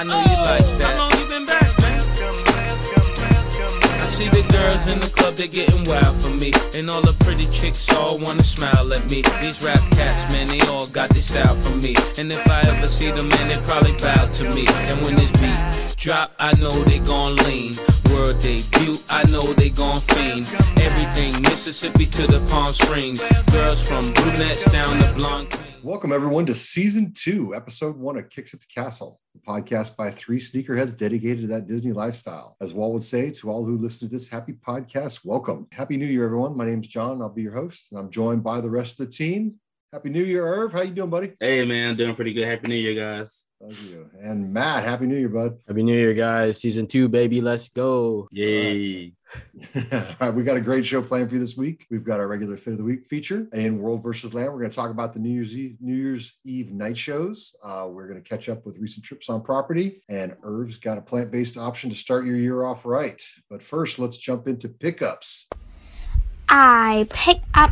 I know you like oh, How long you been back, man? I see the girls in the club, they getting wild for me. And all the pretty chicks all wanna smile at me. These rap cats, man, they all got this style for me. And if I ever see them, man, they probably bow to me. And when this beat drop, I know they gon' lean. World debut, I know they gon' fiend. Everything Mississippi to the Palm Springs. Girls from brunettes down to blonde. Welcome, everyone, to season two, episode one of Kicks at the Castle, the podcast by three sneakerheads dedicated to that Disney lifestyle. As Walt would say to all who listen to this happy podcast, welcome. Happy New Year, everyone. My name's John. I'll be your host, and I'm joined by the rest of the team. Happy New Year, Irv. How you doing, buddy? Hey man, doing pretty good. Happy New Year, guys. Thank you. And Matt, Happy New Year, bud. Happy New Year, guys. Season two, baby. Let's go. Yay. All right, we got a great show planned for you this week. We've got our regular Fit of the Week feature in World versus Land. We're going to talk about the New Year's Eve, New Year's Eve night shows. Uh, we're going to catch up with recent trips on property, and Irv's got a plant-based option to start your year off right. But first, let's jump into pickups. I pick up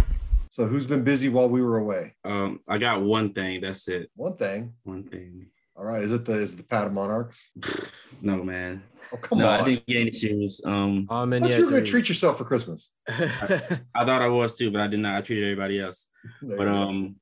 So, who's been busy while we were away? Um, I got one thing. That's it. One thing. One thing. All right, is it the is it the Patta Monarchs? No, man. Oh, come no, I on! didn't get any shoes. Um, Um, I and yeah, you were going to treat yourself for Christmas. I thought I was too, but I did not. I treated everybody else. There But um,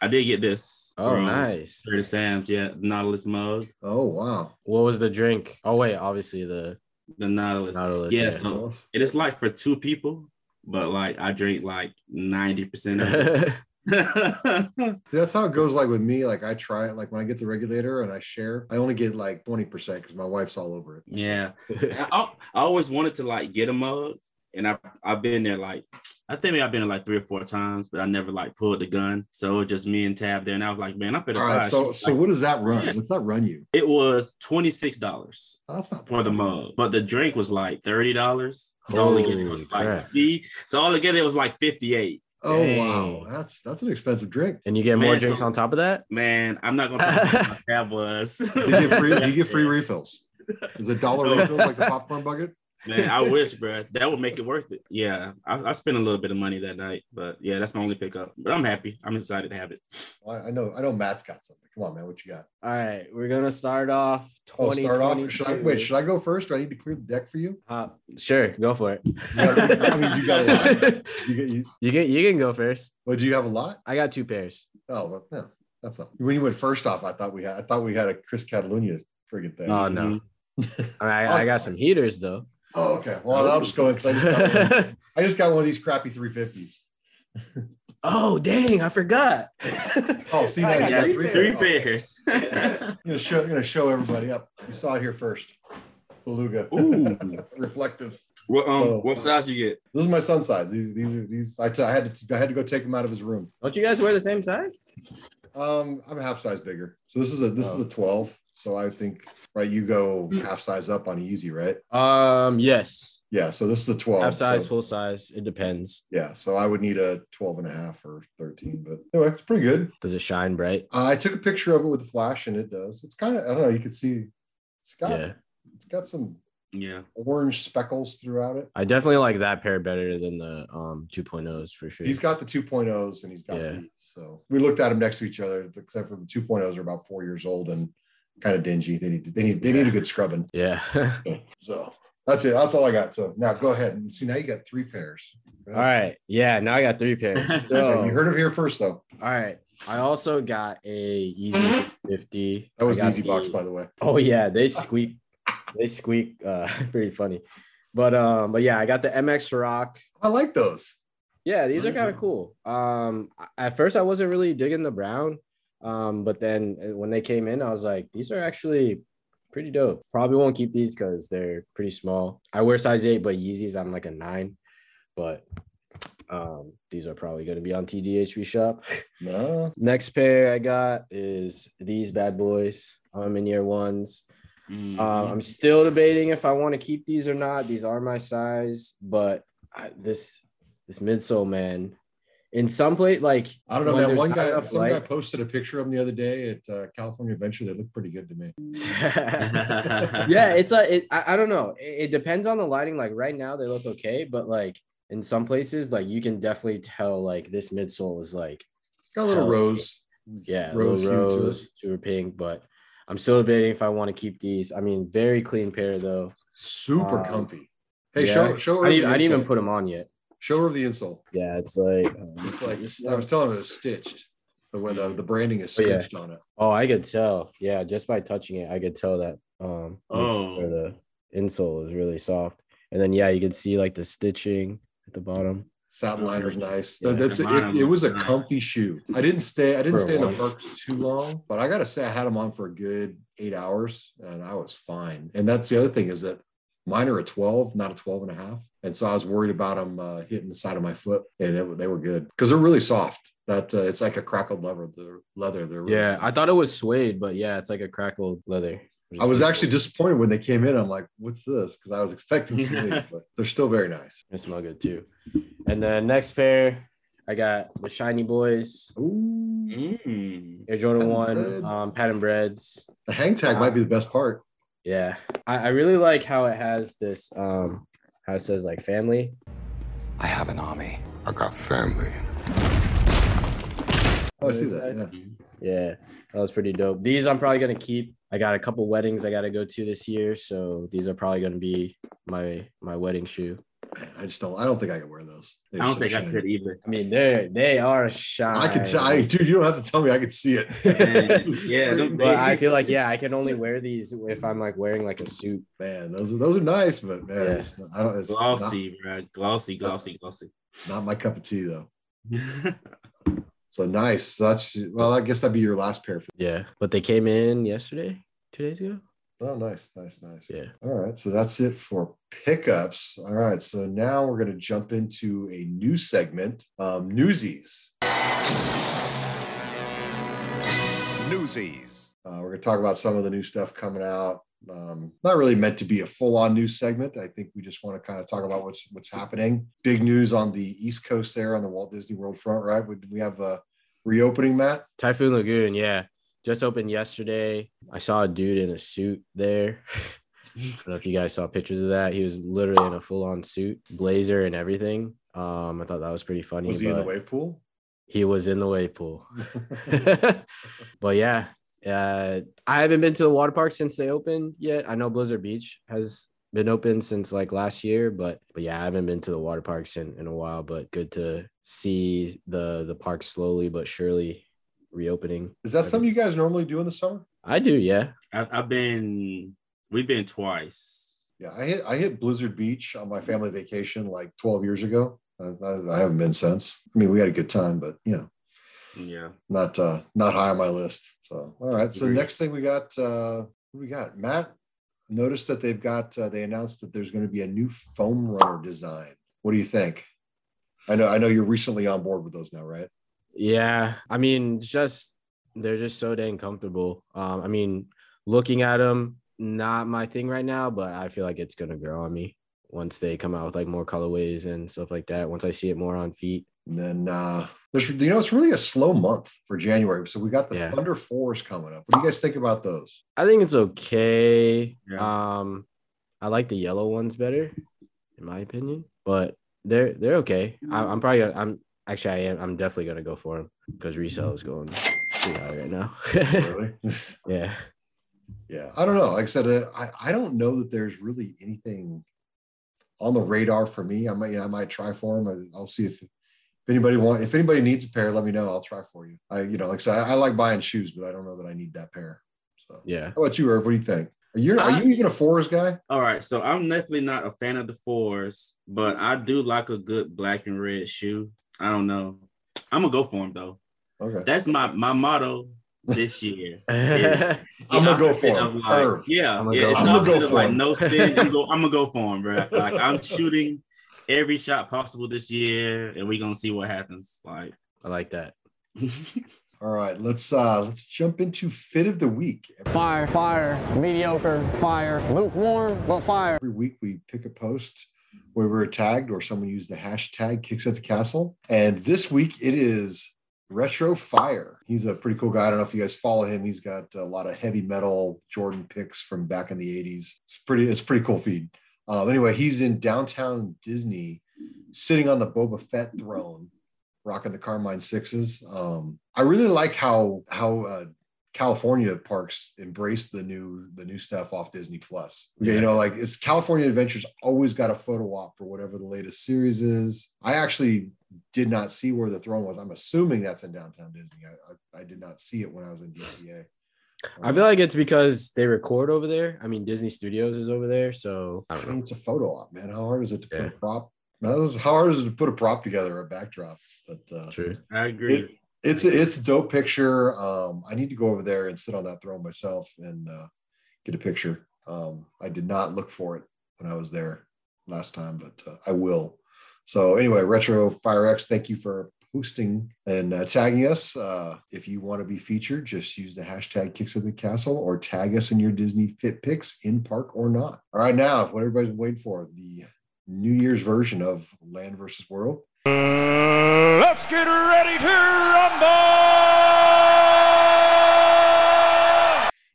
I did get this. oh, from nice. Curtis Sam's, yeah, Nautilus mug, oh wow! What was the drink? Oh, wait, obviously the the Nautilus. Nautilus. yeah, yeah. so it is like for two people, but like I drink like ninety percent of it. That's how it goes. Like with me, like I try it. Like when I get the regulator and I share, I only get like twenty percent because my wife's all over it. yeah, I, I I always wanted to like get a mug, and I I've been there like I think I've been there like three or four times, but I never like pulled the gun. So just me and Tab there, and I was like, man, I'm better. All right. So so what does that run? What's that run you? it was twenty six dollars Oh, that's not for the mug, but the drink was like thirty dollars. So all together it was like crap. see, so all together it was like fifty eight. Oh wow, that's that's an expensive drink. and you get more drinks so- on top of that? Man, I'm not gonna talk about how that was. Do you get free? you get free refills? Is it dollar No. refills like the popcorn bucket? Man, I wish, bro. That would make it worth it. Yeah, I, I spent a little bit of money that night, but yeah, that's my only pickup. But I'm happy. I'm excited to have it. I, I know. I know. Matt's got something. Come on, man. What you got? All right, we're gonna start off. Oh, start off. Should I wait? Should I go first? Do I need to clear the deck for you? Uh, sure, go for it. I mean, you got a lot. You get you. You can you can go first. Well, do you have a lot? I got two pairs. Oh, well, no, that's not. When you went first off, I thought we had. I thought we had a Chris Catalunya friggin' thing. Oh no, I, I got some heaters though. Oh, okay. Well, I'll just go in because I just got one. I just got one of these crappy 350s. oh dang, I forgot. Oh, see, now I you got got three three Three pairs. pairs. I'm gonna show. I'm gonna show everybody up. You saw it here first. Beluga. Ooh. Reflective. what um Oh. what size you get? This is my son's size. These, these are these. I, t- I had to. I had to go take him out of his room. Don't you guys wear the same size? Um, I'm a half size bigger. So this is a this is Oh. a 12. So I think right. You go half size up on Yeezy, right? Um, yes. Yeah. So this is the 12. Half size, so- full size. It depends. yeah. So I would need a 12 and a half or 13. But anyway, it's pretty good. Does it shine bright? Uh, I took a picture of it with a flash, and it does. It's kind of. I don't know. You can see. It's got. Yeah. It's got some Yeah. orange speckles throughout it. I definitely like that pair better than the um 2.0s for sure. He's got the 2.0s and he's got Yeah. these. So we looked at them next to each other, except for the 2.0s are about four years old and kind of dingy. They need they need they need a good scrubbing. yeah. So that's it. That's all I got. So now go ahead and see. Now you got three pairs. All right. Yeah. Now I got three pairs. So, you heard of here first, though. all right. I also got a Easy 50. That was I the Yeezy box, by the way. Oh yeah, they squeak. they squeak. Uh, pretty funny. But um, but yeah, I got the MX Rock. I like those. Yeah, these are kind of cool. Um, at first I wasn't really digging the brown, um, but then uh, when they came in, I was like, these are actually pretty dope. Probably won't keep these because they're pretty small. I wear size eight, but Yeezys I'm like a nine. But um, these are probably going to be on TDHB shop. No. Next pair I got is these bad boys. I'm in year ones. Um, I'm still debating if I want to keep these or not. These are my size, but I, this this midsole man, in some place like I don't know, when man. One guy, enough some guy posted a picture of them the other day at uh, California Adventure. They look pretty good to me. yeah, it's a it, I, I don't know. It, it depends on the lighting. Like right now, they look okay, but like in some places, like you can definitely tell like this midsole is like It's got a little Hell, rose. yeah, Rose rose, hue to it. to pink, but I'm still debating if I want to keep these. I mean, very clean pair though. Super Um, comfy. Hey, Yeah. show show I didn't, I didn't even put them on yet. Show her the insole. Yeah, it's like um, It's like it's, I was telling her it's stitched. The way the, the branding is Oh, yeah. stitched on it. oh, I could tell. Yeah, just by touching it, I could tell that um Oh. or the insole is really soft. And then yeah, you could see like the stitching at the bottom. Satin liner's nice. Yeah. That's Mine it, it was a comfy shoe. I didn't stay. I didn't stay in the one. parks too long, but I gotta say I had them on for a good eight hours, and I was fine. And that's the other thing is that mine are a 12, not a 12 and a half. And so I was worried about them uh, hitting the side of my foot, and it, they were good because they're really soft. That uh, it's like a crackled leather. The leather. They're really Yeah, soft. I thought it was suede, but yeah, it's like a crackled leather. I was actually cool. disappointed when they came in. I'm like, what's this? Because I was expecting suede, but they're still very nice. They smell good too. And then next pair, I got the Shiny Boys, Ooh, Mm. Air Jordan Patent Bred. One, um, pattern breads. the hang tag might be the best part. Yeah, I, I really like how it has this, um, how it says like family. I have an army. I got family. Oh, I see that. Yeah. Yeah, that was pretty dope. These I'm probably gonna keep. I got a couple weddings I got to go to this year, so these are probably gonna be my my wedding shoe. Man, I just don't. I don't think I can wear those. I They're don't so think I could either. I mean, they're they are shiny. I could tell, I, dude. You don't have to tell me. I could see it. Man, yeah, them but I feel like yeah, I can only wear these if I'm like wearing like a suit. man, those are those are nice, but man, Yeah. it's not- I don't. It's glossy, bro. Glossy, glossy, glossy. Not, not my cup of tea though. So nice. So that's well. I guess that'd be your last pair. For, Yeah, but they came in yesterday, two days ago. Oh, nice, nice, nice. Yeah. All right. So that's it for pickups. All right. So now we're going to jump into a new segment, um, Newsies. Newsies. Uh, we're going to talk about some of the new stuff coming out. Um, not really meant to be a full-on news segment. I think we just want to kind of talk about what's what's happening. Big news on the East Coast there on the Walt Disney World front, right? We, we have a reopening, Matt. Typhoon Lagoon, yeah, just opened yesterday. I saw a dude in a suit there. I don't know if you guys saw pictures of that. He was literally in a full-on suit, blazer, and everything. Um, I thought that was pretty funny. Was he in the wave pool? He was in the wave pool. but yeah, uh, I haven't been to the water park since they opened yet. I know Blizzard Beach has been open since like last year, but but yeah, I haven't been to the water parks in, in a while. But good to see the the park slowly but surely reopening. Is that something you guys normally do in the summer? I do, yeah. I, I've been, we've been twice. Yeah, I hit I hit Blizzard Beach on my family vacation like 12 years ago. I, I, I haven't been since. I mean, we had a good time, but you know, Yeah. not uh not high on my list. So all right. So next thing we got uh what we got? Matt noticed that they've got uh, they announced that there's going to be a new foam runner design. What do you think? I know I know you're recently on board with those now, right? Yeah, I mean, it's just they're just so dang comfortable. Um, I mean, looking at them, not my thing right now, but I feel like it's gonna grow on me once they come out with like more colorways and stuff like that. Once I see it more on feet. And then uh there's you know it's really a slow month for January. So we got the Yeah. Thunder Fours coming up. What do you guys think about those? I think it's okay. Yeah. Um, I like the yellow ones better, in my opinion, but they're they're okay. I, I'm probably gonna, I'm actually I am I'm definitely gonna go for him because resale is going pretty high right now. Really? yeah. Yeah, I don't know. Like I said, uh, I, I don't know that there's really anything on the radar for me. I might yeah, I might try for him. I, I'll see if if anybody want if anybody needs a pair, let me know. I'll try for you. I you know like I said, I, I like buying shoes, but I don't know that I need that pair. So Yeah. how about you, Irv? What do you think? Are you are you even a fours guy? All right. So I'm definitely not a fan of the fours, but I do like a good black and red shoe. I don't know. I'm gonna go for him though. Okay, That's my my motto this year. I'm gonna go for him. like- yeah, I'm gonna yeah. go It's for him. I'm gonna go for like him. no spin. I'm, go, I'm gonna go for him, bro. Like I'm shooting every shot possible this year, and we're gonna see what happens. Like, I like that. All right, let's uh let's jump into fit of the week. Fire, fire, mediocre, fire, lukewarm, but fire. every week we pick a post where we're tagged or someone used the hashtag kicks at the castle. And this week it is Retro Fire. He's a pretty cool guy. I don't know if you guys follow him. He's got a lot of heavy metal Jordan picks from back in the 80s. It's pretty, it's pretty cool feed. Um, anyway, he's in downtown Disney, sitting on the Boba Fett throne, rocking the Carmine sixes. Um, I really like how how uh, California parks embrace the new the new stuff off Disney Plus. You know, like it's California Adventures always got a photo op for whatever the latest series is. I actually did not see where the throne was. I'm assuming that's in downtown Disney. I, I, I did not see it when I was in DCA. I feel like it's because they record over there. I mean, Disney Studios is over there, so I I don't mean, know. it's a photo op, man. How hard is it to put Yeah. a prop? That was, how hard is it to put a prop together, or a backdrop? But uh, True. I agree. it, it's a, it's a dope picture. Um, I need to go over there and sit on that throne myself and uh, get a picture. Um, I did not look for it when I was there last time, but uh, I will. So anyway, Retro Fire X, thank you for hosting and uh, tagging us. Uh, if you want to be featured, just use the hashtag Kicks of the Castle or tag us in your Disney Fit Pics in park or not. All right, now what everybody's been waiting for the New Year's version of Land versus World. Let's get ready to rumble!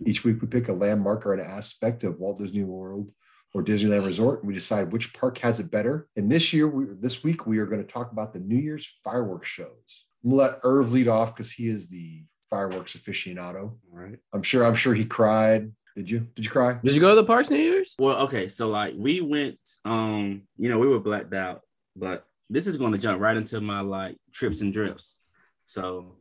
Each week, we pick a landmark or an aspect of Walt Disney World or Disneyland Resort, and we decide which park has it better. And this year, we, this week, we are going to talk about the New Year's fireworks shows. I'm gonna let Irv lead off because he is the fireworks aficionado. right. I'm sure. I'm sure he cried. Did you? Did you cry? Did you go to the parks New Year's? Well, okay, so like we went, um, you know, we were blacked out, but this is going to jump right into my like trips and drips. So,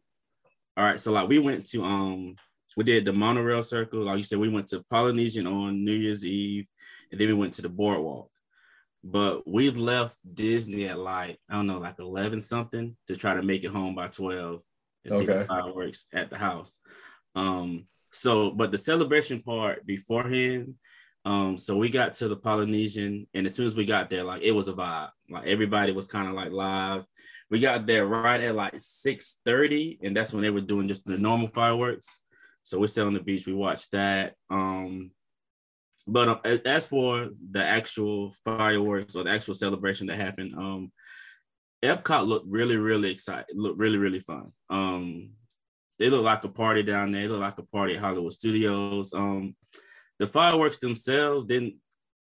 all right, so like we went to, um, we did the monorail circle. Like you said, we went to Polynesian on New Year's Eve, and then we went to the boardwalk. But we left Disney at like I don't know, like eleven something to try to make it home by twelve and see the Okay. fireworks at the house. Um, so but the celebration part beforehand, um, so we got to the Polynesian, and as soon as we got there, like it was a vibe. Like everybody was kind of like live. We got there right at like 6:30, and that's when they were doing just the normal fireworks. So we sat on the beach, we watched that. Um, but uh, as- for the actual fireworks or the actual celebration that happened, um, Epcot looked really, really excited. Looked really, really fun. Um, they look like a party down there. They looked like a party at Hollywood Studios. Um, the fireworks themselves didn't.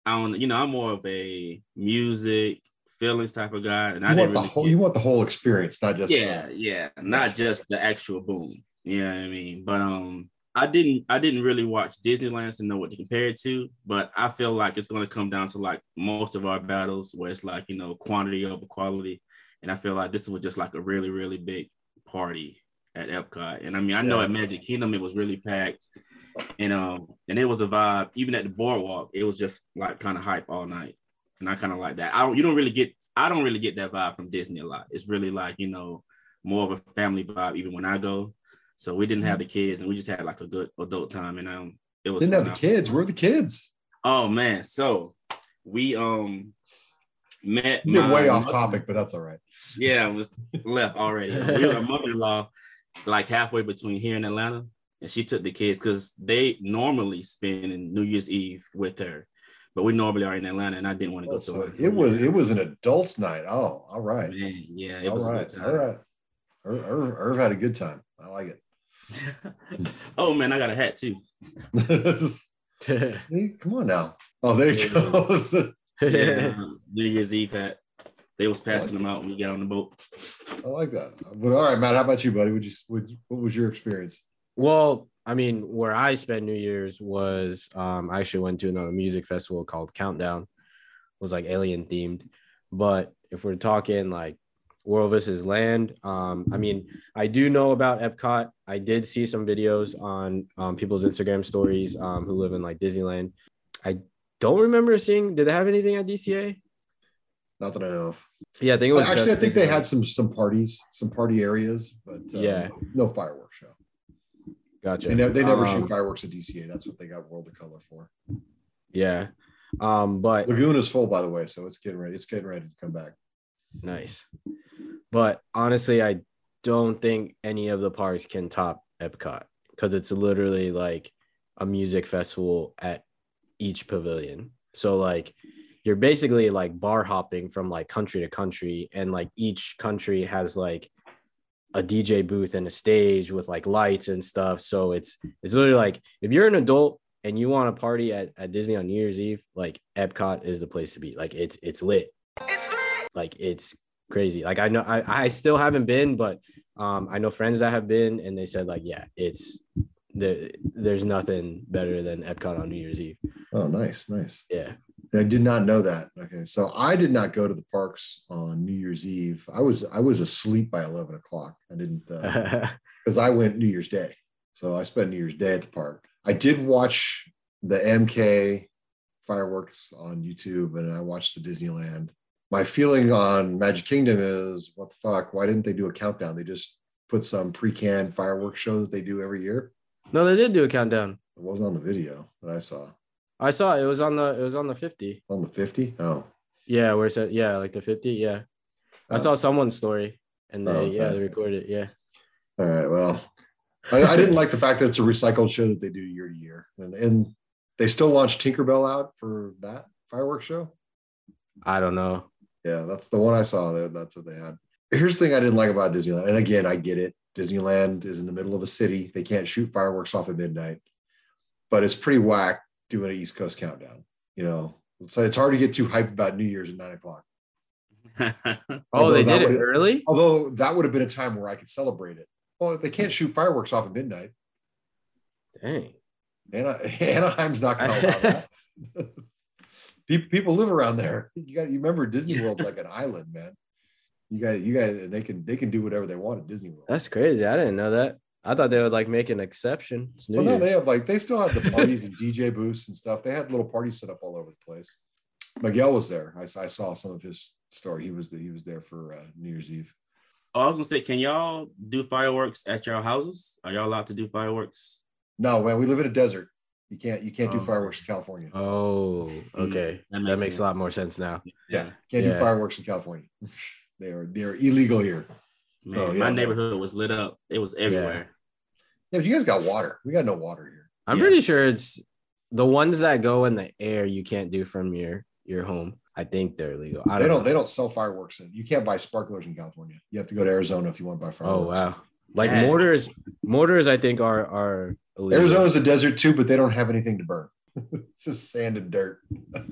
I don't. You know, I'm more of a music feelings type of guy, and I You want didn't the really. whole. You want the whole experience, not just yeah, yeah, not just the actual boom. You know what I mean? But um, I didn't, I didn't really watch Disneyland to know what to compare it to. But I feel like it's going to come down to like most of our battles, where it's like you know quantity over quality, and I feel like this was just like a really, really big party at Epcot. And I mean, I know Yeah. at Magic Kingdom it was really packed, and um, and it was a vibe. Even at the boardwalk, it was just like kind of hype all night, and I kind of like that. I don't, you don't really get, I don't really get that vibe from Disney a lot. It's really like you know more of a family vibe, even when I go. So we didn't have the kids, and we just had like a good adult time, and um, it was Didn't have the kids. Where are the kids? Oh man, so we um met Get way off mother- topic, but that's all right. Yeah, I was left already. we were a mother-in-law like halfway between here and Atlanta, and she took the kids because they normally spend New Year's Eve with her, but we normally are in Atlanta, and I didn't want to go Oh, to so her. it was it was an adults night. Oh, all right. man, yeah, it all was a right. good time. right. Irv, Irv, Irv had a good time. I like it. oh man, I got a hat too. Come on now. Oh, there you go. Yeah, New Year's Eve hat. They was passing them out when we got on the boat. I like that. But all right, Matt, how about you, buddy? Would you, would what was your experience? Well, I mean, where I spent New Year's was um, I actually went to another music festival called Countdown. It was like alien themed. But if we're talking like World versus Land, um, I mean, I do know about Epcot. I did see some videos on um, people's Instagram stories um, who live in like Disneyland. I don't remember seeing. Did they have anything at DCA? Not that I know of. Yeah, I think it was. Actually, I think they had some some parties, some party areas, but um, Yeah. no fireworks show. Gotcha. They, ne- they never Um, shoot fireworks at DCA. That's what they got World of Color for. Yeah. Um, but Lagoon is full, by the way, so it's getting ready. It's getting ready to come back. Nice. But honestly, I don't think any of the parks can top Epcot because it's literally like a music festival at each pavilion. So like you're basically like bar hopping from like country to country and like each country has like a DJ booth and a stage with like lights and stuff. So it's it's literally like if you're an adult and you want to party at, at Disney on New Year's Eve, like Epcot is the place to be. Like it's it's lit like it's crazy like i know i, I still haven't been but um i know friends that have been and they said like yeah it's there, there's nothing better than Epcot on New Year's Eve. Oh, nice, nice. Yeah. I did not know that. Okay, so I did not go to the parks on New Year's Eve. I was I was asleep by eleven o'clock. I didn't uh, because I went New Year's Day, so I spent New Year's Day at the park. I did watch the MK fireworks on YouTube, and I watched the Disneyland. My feeling on Magic Kingdom is, what the fuck? Why didn't they do a countdown? They just put some pre-canned fireworks show that they do every year. no, they did do a countdown. It wasn't on the video that I saw. I saw it. It was on the it was on the 50. On the 50? Oh. Yeah, where it said yeah, like the 50. Yeah. I Oh. saw someone's story and they Oh, yeah, they recorded it. Yeah. All right. Well, I, I didn't like the fact that it's a recycled show that they do year to year, and and they still launched Tinkerbell out for that fireworks show. I don't know. Yeah, that's the one I saw. That that's what they had. Here's the thing I didn't like about Disneyland, and again, I get it. Disneyland is in the middle of a city; they can't shoot fireworks off at midnight, but it's pretty whack doing an East Coast countdown. You know, it's it's hard to get too hyped about New Year's at nine o'clock. Oh, Although they did it early? Although that would have been a time where I could celebrate it. Well, they can't shoot fireworks off at midnight. Dang. Ana- Anaheim's not going to allow that. people, people live around there. You got you remember Disney World's like an island, man. You got you guys they can they can do whatever they want at Disney World. That's crazy. I didn't know that. I thought they would like make an exception. It's New well, no, they have like they still had the parties and DJ booths and stuff. They had little parties set up all over the place. Miguel was there. I saw some of his story. He was the, he was there for uh, New Year's Eve. Oh, I was gonna say, can y'all do fireworks at your houses? Are y'all allowed to do fireworks? No, man, we live in a desert. You can't you can't do Oh. fireworks in California. Oh, okay. that That makes makes, a lot more sense now. yeah, can't do fireworks in California. they are they are illegal here. Man, So, yeah, my neighborhood was lit up. It was everywhere. Yeah, but you guys got water. We got no water here. I'm Yeah. pretty sure it's the ones that go in the air you can't do from your your home. I think they're legal. I they don't. don't know. they don't sell fireworks in. You can't buy sparklers in California. You have to go to Arizona if you want to buy fireworks. Oh wow. Like Yes. mortars, mortars. I think are are illegal. Arizona's a desert too, but they don't have anything to burn. it's just sand and dirt.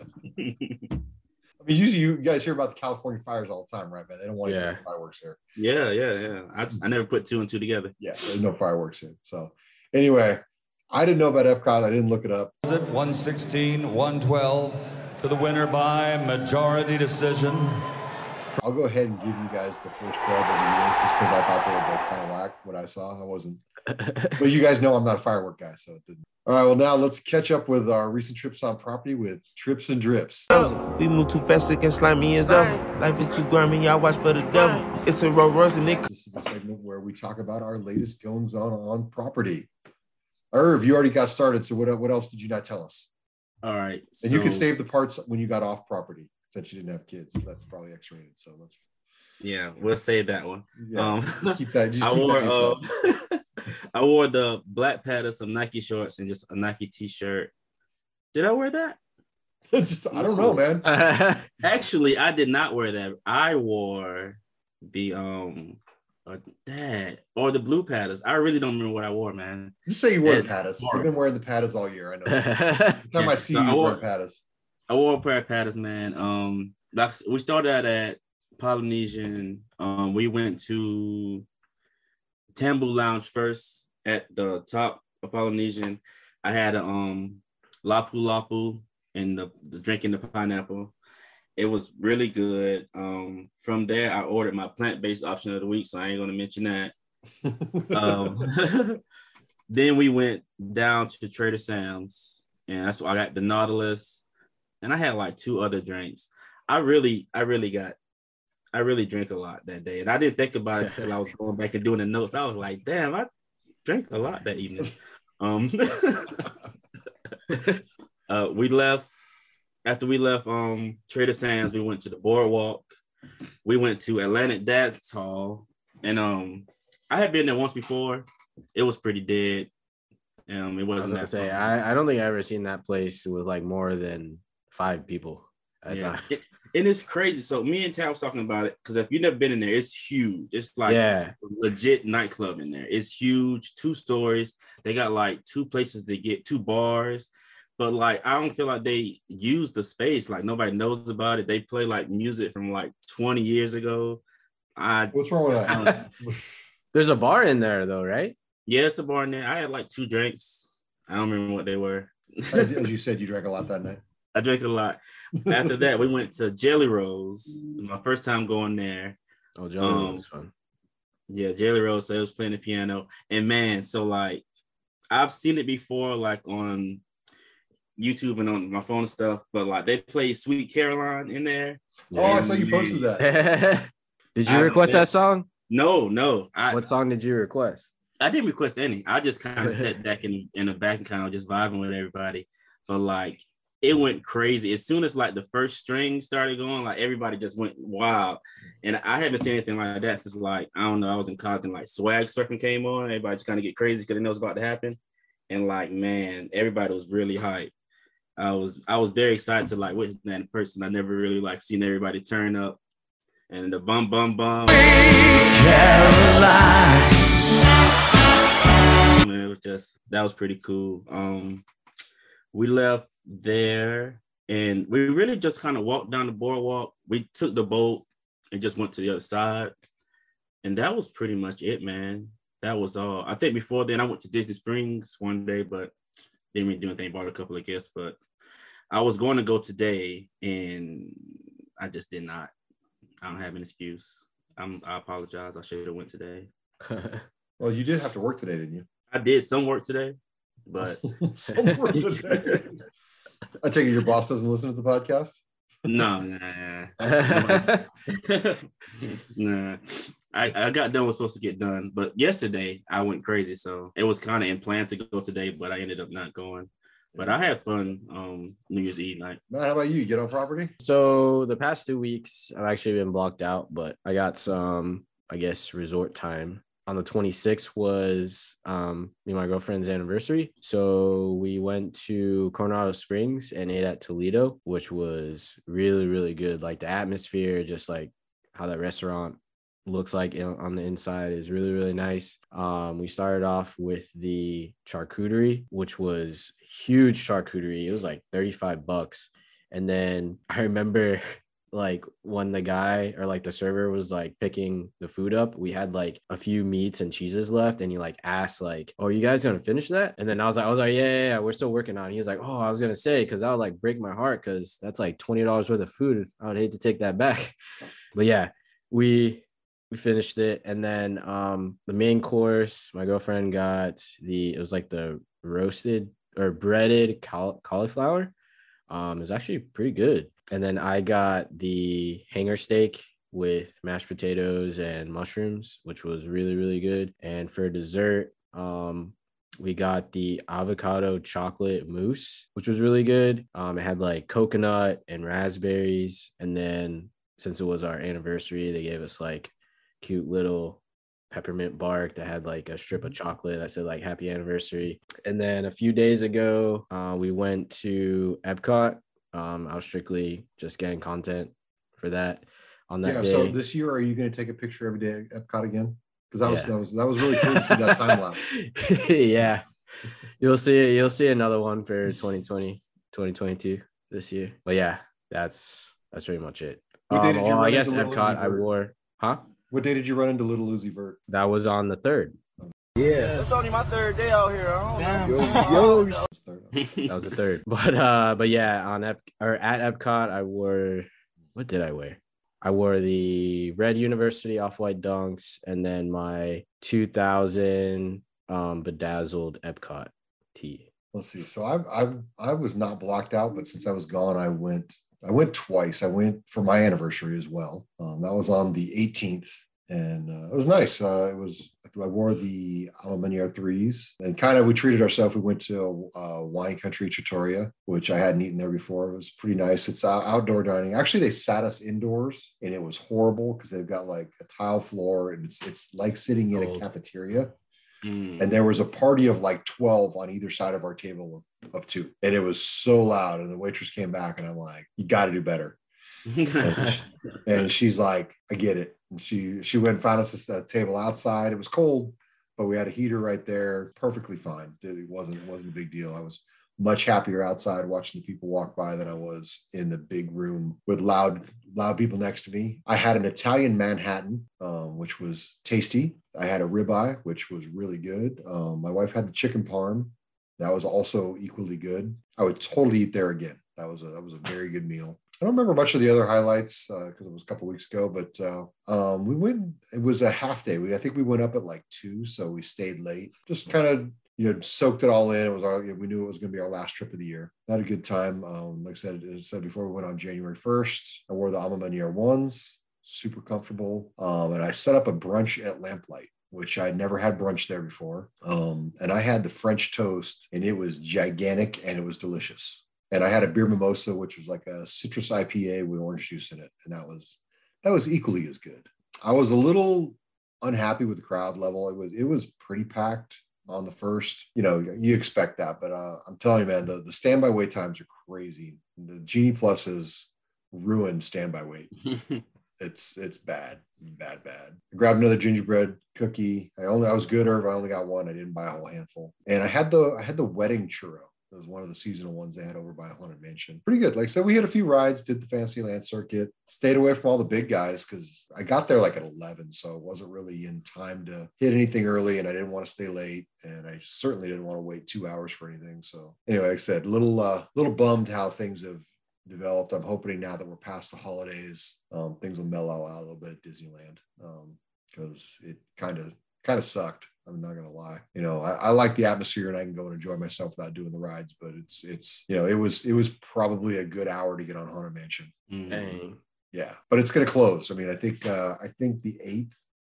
I mean, usually you guys hear about the California fires all the time, right, man? They don't want any Yeah. fireworks here. yeah, yeah, yeah. I, just, I never put two and two together. Yeah, there's no fireworks here. So anyway, I didn't know about Epcot. I didn't look it up. Is it 116, 112 to the winner by majority decision? I'll go ahead and give you guys the first dub of the year just because I thought they were both kind of whack. What I saw, I wasn't. But you guys know I'm not a firework guy, so it didn't. All right, well now let's catch up with our recent trips on property with trips and drips. We move too fast, it can slime me as well. Life is too grimy, I watch for the devil. It's a Rolls Royce and it This is the segment where we talk about our latest goings on on property. Irv, you already got started, so what, what else did you not tell us? All right. And you can save the parts when you got off property since you didn't have kids. That's probably X-rated, so let's Yeah, we'll save that one. yeah, Um, just keep that. Just I keep wore that to yourself. I wore the black pad of some Nike shorts and just a Nike t-shirt. Did I wear that? Just, I don't know, man. Actually, I did not wear that. I wore the um uh, that or the blue padders. I really don't remember what I wore, man. Just say you wore the pattas. You've been wearing the pattas all year. I know. Every time I see you, I wore- wear pattas. I wore a pair of padders, man. Um, like we started out at Polynesian. Um, we went to Tambu Lounge first at the top of Polynesian. I had a um lapu lapu and the, the drinking the pineapple. It was really good. Um, from there, I ordered my plant-based option of the week, so I ain't gonna mention that. Um, then we went down to Trader Sam's, and that's why I got the Nautilus, and I had like two other drinks. I really, I really got, I really drank a lot that day, and I didn't think about it until I was going back and doing the notes. I was like, damn, I drank a lot that evening. Um, uh, we left after we left um Trader Sam's. We went to the boardwalk. We went to Atlantic Dance Hall, and um, I had been there once before. It was pretty dead. Um, it I was wasn't gonna that say. I, I don't think I ever seen that place with like more than five people. At yeah. It- and it's crazy. So me and Tad was talking about it because if you've never been in there, it's huge. It's like yeah, a legit nightclub in there. It's huge, two stories. They got like two places to get, two bars. But like I don't feel like they use the space. Like nobody knows about it. They play like music from like 20 years ago. I What's wrong with that? there's a bar in there though, right? Yeah, it's a bar in there. I had like two drinks. I don't remember what they were. As, as you said, you drank a lot that night. I drank a lot. After that, we went to Jelly Rolls. My first time going there. Oh, Jelly Um, Roll fun. Yeah, Jelly Rolls. So it was playing the piano, and man, so like I've seen it before, like on YouTube and on my phone and stuff. But like they play Sweet Caroline in there. Oh, I saw you posted that. did you I- request that song? No, no. I What song did you request? I didn't request any. I just kind of sat back in in the back and kind of just vibing with everybody. But like it went crazy as soon as like the first string started going. Like everybody just went wild, and I haven't seen anything like that since like I don't know. I was in college and like swag surfing came on. Everybody just kind of get crazy because they know it's about to happen, and like man, everybody was really hyped. I was I was very excited to like witness that in person. I never really like seen everybody turn up, and the bum bum bum. Caroline. It was just that was pretty cool. Um, we left there and we really just kind of walked down the boardwalk. We took the boat and just went to the other side, and that was pretty much it, man. That was all. I think before then I went to Disney Springs one day, but didn't really do anything. Bought a couple of gifts, but I was going to go today, and I just did not. I don't have an excuse. I'm, I apologize. I should have went today. Well, you did have to work today, didn't you? I did some work today, but Some work today. I take it your boss doesn't listen to the podcast. no, nah, nah. I, I got done what was supposed to get done, but yesterday I went crazy, so it was kind of in plan to go today, but I ended up not going. But I had fun um New Year's Eve night. Matt, how about you? You Get on property? So the past two weeks, I've actually been blocked out, but I got some, I guess, resort time. On the 26th was um, me and my girlfriend's anniversary. So we went to Coronado Springs and ate at Toledo, which was really, really good. Like the atmosphere, just like how that restaurant looks like on the inside is really, really nice. Um, we started off with the charcuterie, which was huge charcuterie. It was like 35 bucks. And then I remember like when the guy or like the server was like picking the food up, we had like a few meats and cheeses left, and he like asked like, "Oh, you guys gonna finish that?" And then I was like, "I was like, yeah, yeah, yeah we're still working on." it. He was like, "Oh, I was gonna say because that would like break my heart because that's like twenty dollars worth of food. I would hate to take that back." But yeah, we we finished it, and then um the main course, my girlfriend got the it was like the roasted or breaded caul- cauliflower. Um, it was actually pretty good. And then I got the hanger steak with mashed potatoes and mushrooms, which was really, really good. And for dessert, um, we got the avocado chocolate mousse, which was really good. Um, it had like coconut and raspberries. And then since it was our anniversary, they gave us like cute little peppermint bark that had like a strip of chocolate that said like happy anniversary. And then a few days ago, uh, we went to Epcot. Um, I was strictly just getting content for that on that yeah. day. So this year, are you going to take a picture every day at Epcot again? Because that was Yeah. that was that was really cool to see that time lapse. yeah. You'll see you'll see another one for 2020, 2022 this year. But yeah, that's that's pretty much it. What Um, well, I guess Epcot I wore huh? What day did you run into Lil Uzi Vert? That was on the third. It's only my third day out here. I don't know. Yo, That was third. that was the third. But uh, but yeah, on Ep or at Epcot, I wore what did I wear? I wore the red University off white dunks, and then my 2000 um bedazzled Epcot tee. Let's see. So I I I was not blocked out, but since I was gone, I went I went twice. I went for my anniversary as well. Um, that was on the 18th, and uh, it was nice. Uh, it was I wore the A Ma Maniére threes, and kind of we treated ourselves. We went to uh, Wine Country Trattoria, which I hadn't eaten there before. It was pretty nice. It's out- outdoor dining. Actually, they sat us indoors, and it was horrible because they've got like a tile floor, and it's it's like sitting in a cafeteria Mm. and there was a party of like 12 on either side of our table of, of two and it was so loud and the waitress came back and i'm like you got to do better and she's like i get it and she she went and found us a table outside it was cold but we had a heater right there perfectly fine it wasn't wasn't a big deal i was much happier outside watching the people walk by than I was in the big room with loud, loud people next to me. I had an Italian Manhattan, um, which was tasty. I had a ribeye, which was really good. Um, my wife had the chicken parm. That was also equally good. I would totally eat there again. That was a that was a very good meal. I don't remember much of the other highlights because uh, it was a couple weeks ago, but uh, um, we went. It was a half day. We I think we went up at like two, so we stayed late. Just kind of you know soaked it all in. It was our we knew it was going to be our last trip of the year. Had a good time. Um, like I said, I said before, we went on January first. I wore the A Ma ones, super comfortable, um, and I set up a brunch at Lamplight which I'd never had brunch there before. Um, and I had the French toast, and it was gigantic and it was delicious and I had a beer mimosa, which was like a citrus IPA with orange juice in it, and that was that was equally as good. I was a little unhappy with the crowd level. It was it was pretty packed on the first. You know, you expect that, but uh, I'm telling you, man, the the standby wait times are crazy. The Genie Plus has ruined standby wait. it's it's bad, bad, bad. I grabbed another gingerbread cookie. I only I was good, Irv. I only got one. I didn't buy a whole handful, and I had the I had the wedding churro it was one of the seasonal ones they had over by Haunted Mansion. Pretty good. Like I said, we had a few rides, did the Fantasyland circuit, stayed away from all the big guys because I got there like at 11. So it wasn't really in time to hit anything early and I didn't want to stay late. And I certainly didn't want to wait two hours for anything. So anyway, like I said, little, uh, little bummed how things have developed. I'm hoping now that we're past the holidays, um, things will mellow out a little bit at Disneyland because um, it kind of, kind of sucked I'm not gonna lie. You know, I, I, like the atmosphere and I can go and enjoy myself without doing the rides, but it's it's you know, it was it was probably a good hour to get on Haunted Mansion. Mm-hmm. Dang. Yeah, but it's gonna close. I mean, I think uh, I think the eighth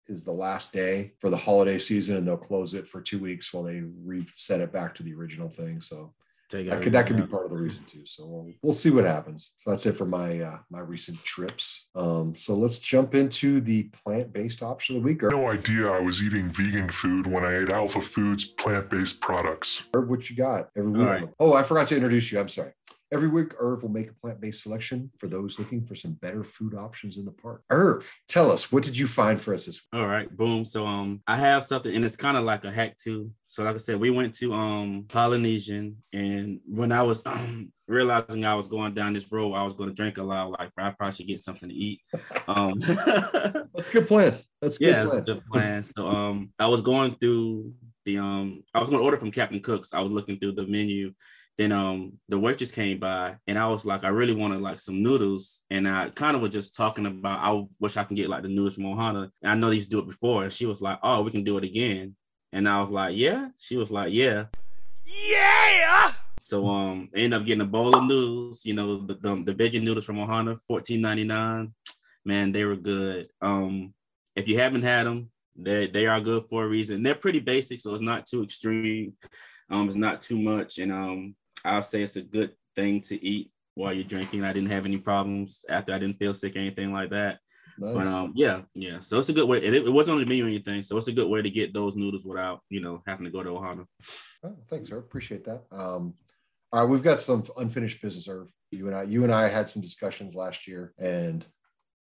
is the last day for the holiday season, and they'll close it for two weeks while they reset it back to the original thing. So that could, that could be part of the reason too. So we'll, we'll see what happens. So that's it for my uh, my recent trips. Um, so let's jump into the plant based option of the week. No idea I was eating vegan food when I ate Alpha Foods plant based products. What you got every week? Right. Oh, I forgot to introduce you. I'm sorry. Every week, Irv will make a plant based selection for those looking for some better food options in the park. Irv, tell us, what did you find for us this week? All right, boom. So, um, I have something, and it's kind of like a hack too. So, like I said, we went to um Polynesian, and when I was um, realizing I was going down this road, I was going to drink a lot. Like, I probably should get something to eat. Um, that's a good plan. That's good yeah, plan. good plan. So, um, I was going through the um, I was going to order from Captain Cook's. I was looking through the menu then um the waitress came by and I was like, I really wanted like some noodles. And I kind of was just talking about I wish I can get like the noodles from Ohana. And I know these do it before. And she was like, Oh, we can do it again. And I was like, Yeah. She was like, Yeah. Yeah. So um I ended up getting a bowl of noodles, you know, the the, the veggie noodles from Ohana, $14.99. Man, they were good. Um, if you haven't had them, they they are good for a reason. They're pretty basic, so it's not too extreme. Um, it's not too much, and um, I'll say it's a good thing to eat while you're drinking. I didn't have any problems after I didn't feel sick or anything like that. Nice. But um, yeah, yeah. So it's a good way. It, it wasn't on the menu or anything, so it's a good way to get those noodles without you know having to go to Ohana. Oh, thanks, sir. Appreciate that. Um, all right, we've got some unfinished business, Irv. You and I, you and I had some discussions last year, and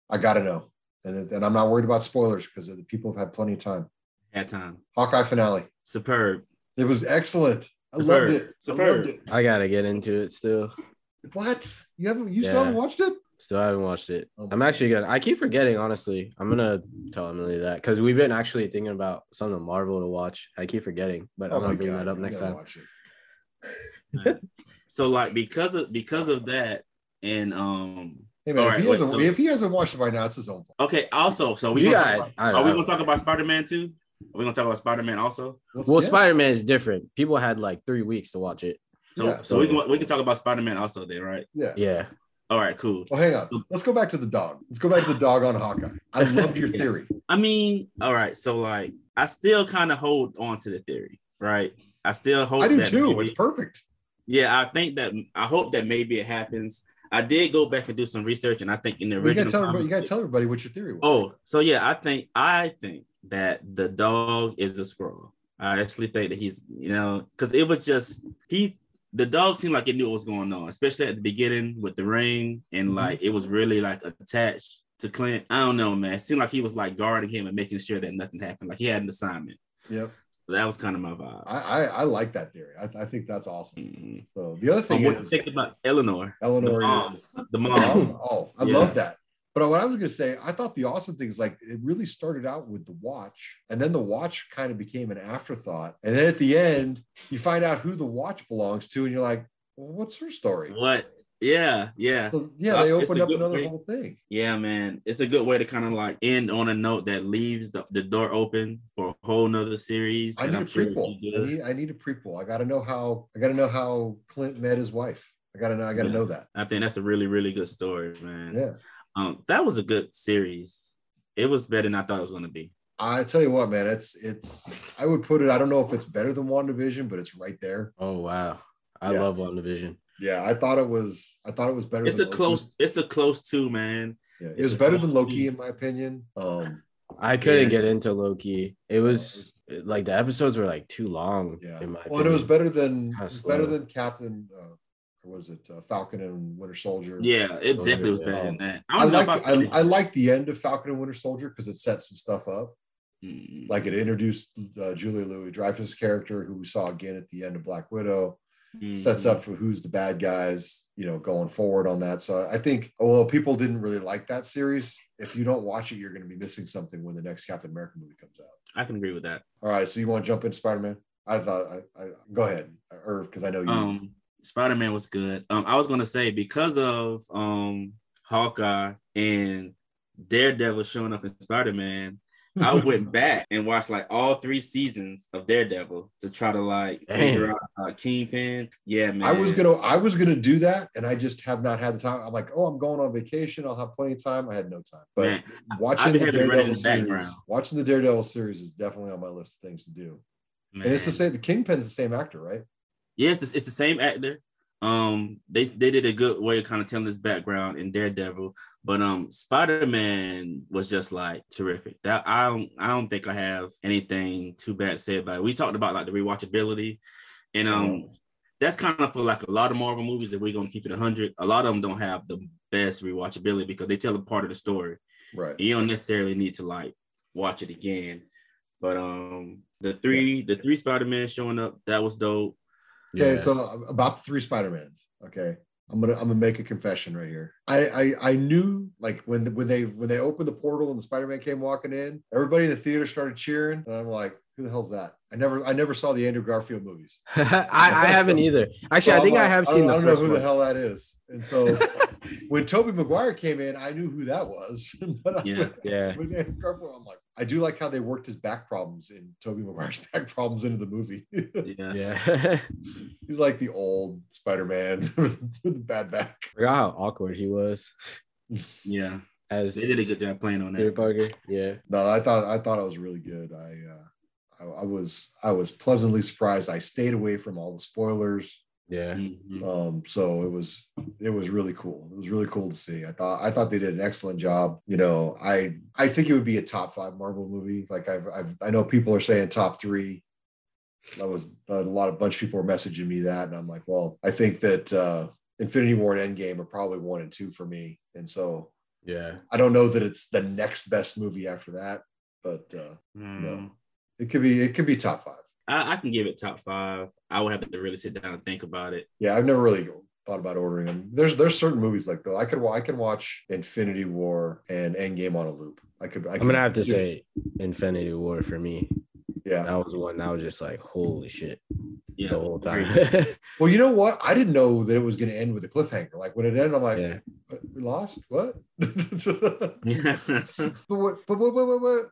I got to know, and, and I'm not worried about spoilers because the people have had plenty of time. Had time. Hawkeye finale. Superb. It was excellent. I loved it. I loved it. I gotta get into it still. What? You haven't? You yeah. still haven't watched it? Still haven't watched it. Oh I'm actually gonna. I keep forgetting. Honestly, I'm gonna tell Emily that because we've been actually thinking about something Marvel to watch. I keep forgetting, but oh I'm gonna bring God, that up next time. so like because of because of that and um Hey man, if, right, he wait, hasn't, so, if he hasn't watched it by now, it's his own fault. Okay. Also, so we got, about, are we gonna talk about Spider Man too? Are we gonna talk about Spider Man also? Well. Spider Man is different. People had like three weeks to watch it. So, yeah. so we can we can talk about Spider Man also then, right? Yeah. Yeah. All right, cool. Well, hang on. Let's go back to the dog. Let's go back to the dog on Hawkeye. I loved your theory. I mean, all right. So, like, I still kind of hold on to the theory, right? I still hope. I do too. Maybe, it's perfect. Yeah, I think that I hope that maybe it happens. I did go back and do some research, and I think in the original, you gotta tell everybody, you gotta tell everybody what your theory was. Oh, so yeah, I think I think that the dog is the Skrull. I actually think that he's, you know, because it was just he the dog seemed like it knew what was going on, especially at the beginning with the ring, and mm-hmm. like it was really like attached to Clint. I don't know, man. It seemed like he was like guarding him and making sure that nothing happened. Like he had an assignment. Yep. that was kind of my vibe. I I, I like that theory. I, I think that's awesome. Mhm. So the other thing you is think about Eleanor? Eleanor the mom. is The Oh, mom. oh, I Yeah. love that. But what I was gonna say, I thought the awesome thing is like it really started out with the watch, and then the watch kind of became an afterthought. And then at the end, you find out who the watch belongs to, and you're like, well, what's her story? What? Yeah, yeah. So, yeah, they opened up another way- whole thing. Yeah, man. It's a good way to kind of like end on a note that leaves the, the door open for a whole nother series. I need a I'm sure prequel. you I need, I need a prequel. I got to know how. I got to know how Clint met his wife. I got to know. I got to Yeah. know that. I think that's a really, really good story, man. Yeah. Um, that was a good series. It was better than I thought it was gonna be. I tell you what, man, it's it's. I would put it. I don't know if it's better than WandaVision, but it's right there. Oh wow. I Yeah. love WandaVision. Yeah, I thought it was. I thought it was better. It's a Loki. close, it's a close two, man. Yeah, it it's was better than Loki two. in my opinion. Um, I couldn't Yeah. get into Loki. It was like the episodes were like too long. yeah. In my Well, and it was better than was better than Captain. Uh, or was it uh, Falcon and Winter Soldier? Yeah, it Oh, definitely was than Um, that. I like I, I like the end of Falcon and Winter Soldier because it set some stuff up. Mm, Like it introduced uh, Julia Louis Dreyfus' character, who we saw again at the end of Black Widow. mm, Sets up for who's the bad guys, you know, going forward on that. So I think, although people didn't really like that series, if you don't watch it, you're going to be missing something when the next Captain America movie comes out. I can agree with that. All right, so you want to jump in Spider Man? I thought I, I go ahead, or because I know you. Um, Spider Man was good. Um, I was gonna say because of um Hawkeye and Daredevil showing up in Spider Man, I went back and watched like all three seasons of Daredevil to try to like Damn. figure out uh, Kingpin. Yeah, man. I was gonna I was gonna do that, and I just have not had the time. I'm like, oh, I'm going on vacation. I'll have plenty of time. I had no time. But Man, watching the been having it running Daredevil the series, watching the Daredevil series is definitely on my list of things to do. Man. And it's the same. The Kingpin's the same actor, right? Yes, it's, it's the same actor. Um, they they did a good way of kind of telling his background in Daredevil, but um, Spider Man was just like terrific. That I don't I don't think I have anything too bad to say about it. We talked about like the rewatchability, and um, that's kind of for like a lot of Marvel movies that we're gonna keep it hundred. A lot of them don't have the best rewatchability because they tell a part of the story. Right. You don't necessarily need to like watch it again. But um, the three the three Spider Man showing up that was dope. Okay, Yeah. so about the three Spider-Mans. Okay. I'm gonna I'm gonna make a confession right here. I I, I knew like when when they when they opened the portal and the Spider-Man came walking in, everybody in the theater started cheering, and I'm like, who the hell's that? I never I never saw the Andrew Garfield movies. I, I haven't either. Actually, So I think I have don't- seen I don't know first who one. the hell that is. And so when Tobey Maguire came in, I knew who that was. but I- Yeah, yeah. With Andrew Garfield, I'm like, I do like how they worked his back problems in Tobey Maguire's back problems into the movie. Yeah. Yeah. He's like the old Spider-Man with the bad back. Forgot how awkward he was Yeah. as They did a good job playing on Peter that. Parker. Yeah. No, I thought I thought it was really good. I uh, I, I was I was pleasantly surprised. I stayed away from all the spoilers. Yeah. Mhm. Um, so it was it was really cool. It was really cool to see. I thought I thought they did an excellent job. You know, I I think it would be a top five Marvel movie. Like I've, I've I know people are saying top three. That was a lot of bunch of people were messaging me that, and I'm like, well, I think that uh, Infinity War and Endgame are probably one and two for me, and so Yeah. I don't know that it's the next best movie after that, but uh, Mm. no, it could be it could be top five. I, I can give it top five. I would have to really sit down and think about it. Yeah, I've never really thought about ordering them. There's there's certain movies like though I could I can watch Infinity War and Endgame on a loop. I could. I I'm gonna have to say Infinity War for me. yeah. That was one that was just like, holy shit, Yeah. the whole time. Well, you know what? I didn't know that it was going to end with a cliffhanger. Like when it ended, I'm like, yeah. We lost. What? Yeah. but what? But what? What? What?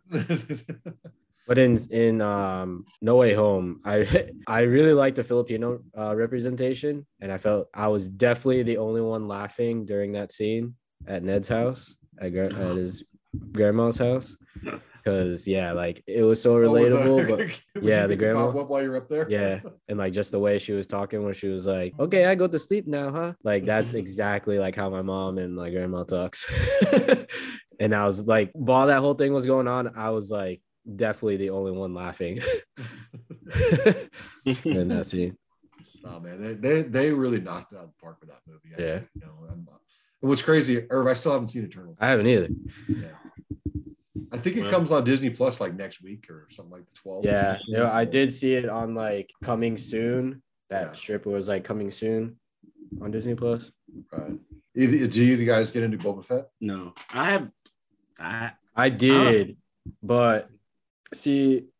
But in in um No Way Home, I I really liked the Filipino uh, representation, and I felt I was definitely the only one laughing during that scene at Ned's house at, gra- at his grandma's house, because yeah, like it was so relatable. but yeah, the grandma- cobweb while you're up there. yeah, and like just the way she was talking when she was like, "Okay, I go to sleep now, huh?" Like that's exactly like how my mom and my grandma talks. and I was like, while that whole thing was going on, I was like definitely the only one laughing in that scene. Oh man, they, they they really knocked it out of the park with that movie. I Yeah. think, you know, I'm, uh, what's crazy, Irv, I still haven't seen Eternal. I haven't either. Yeah. I think it Well- comes on Disney Plus like next week or something like the 12th. Yeah, you know, I did see it on like coming soon. That Yeah. strip was like coming soon on Disney Plus. Right. Either, do you guys get into Boba Fett? No, I have. I I did, but see,